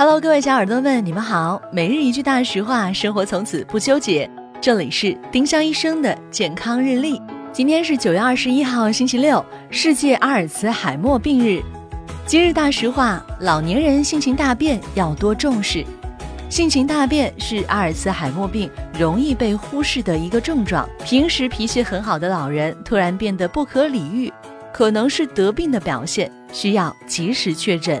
Hello，各位小耳朵们，你们好。每日一句大实话，生活从此不纠结。这里是丁香医生的健康日历。今天是九月二十一号，星期六，世界阿尔茨海默病日。今日大实话：老年人性情大变要多重视。性情大变是阿尔茨海默病容易被忽视的一个症状。平时脾气很好的老人突然变得不可理喻，可能是得病的表现，需要及时确诊。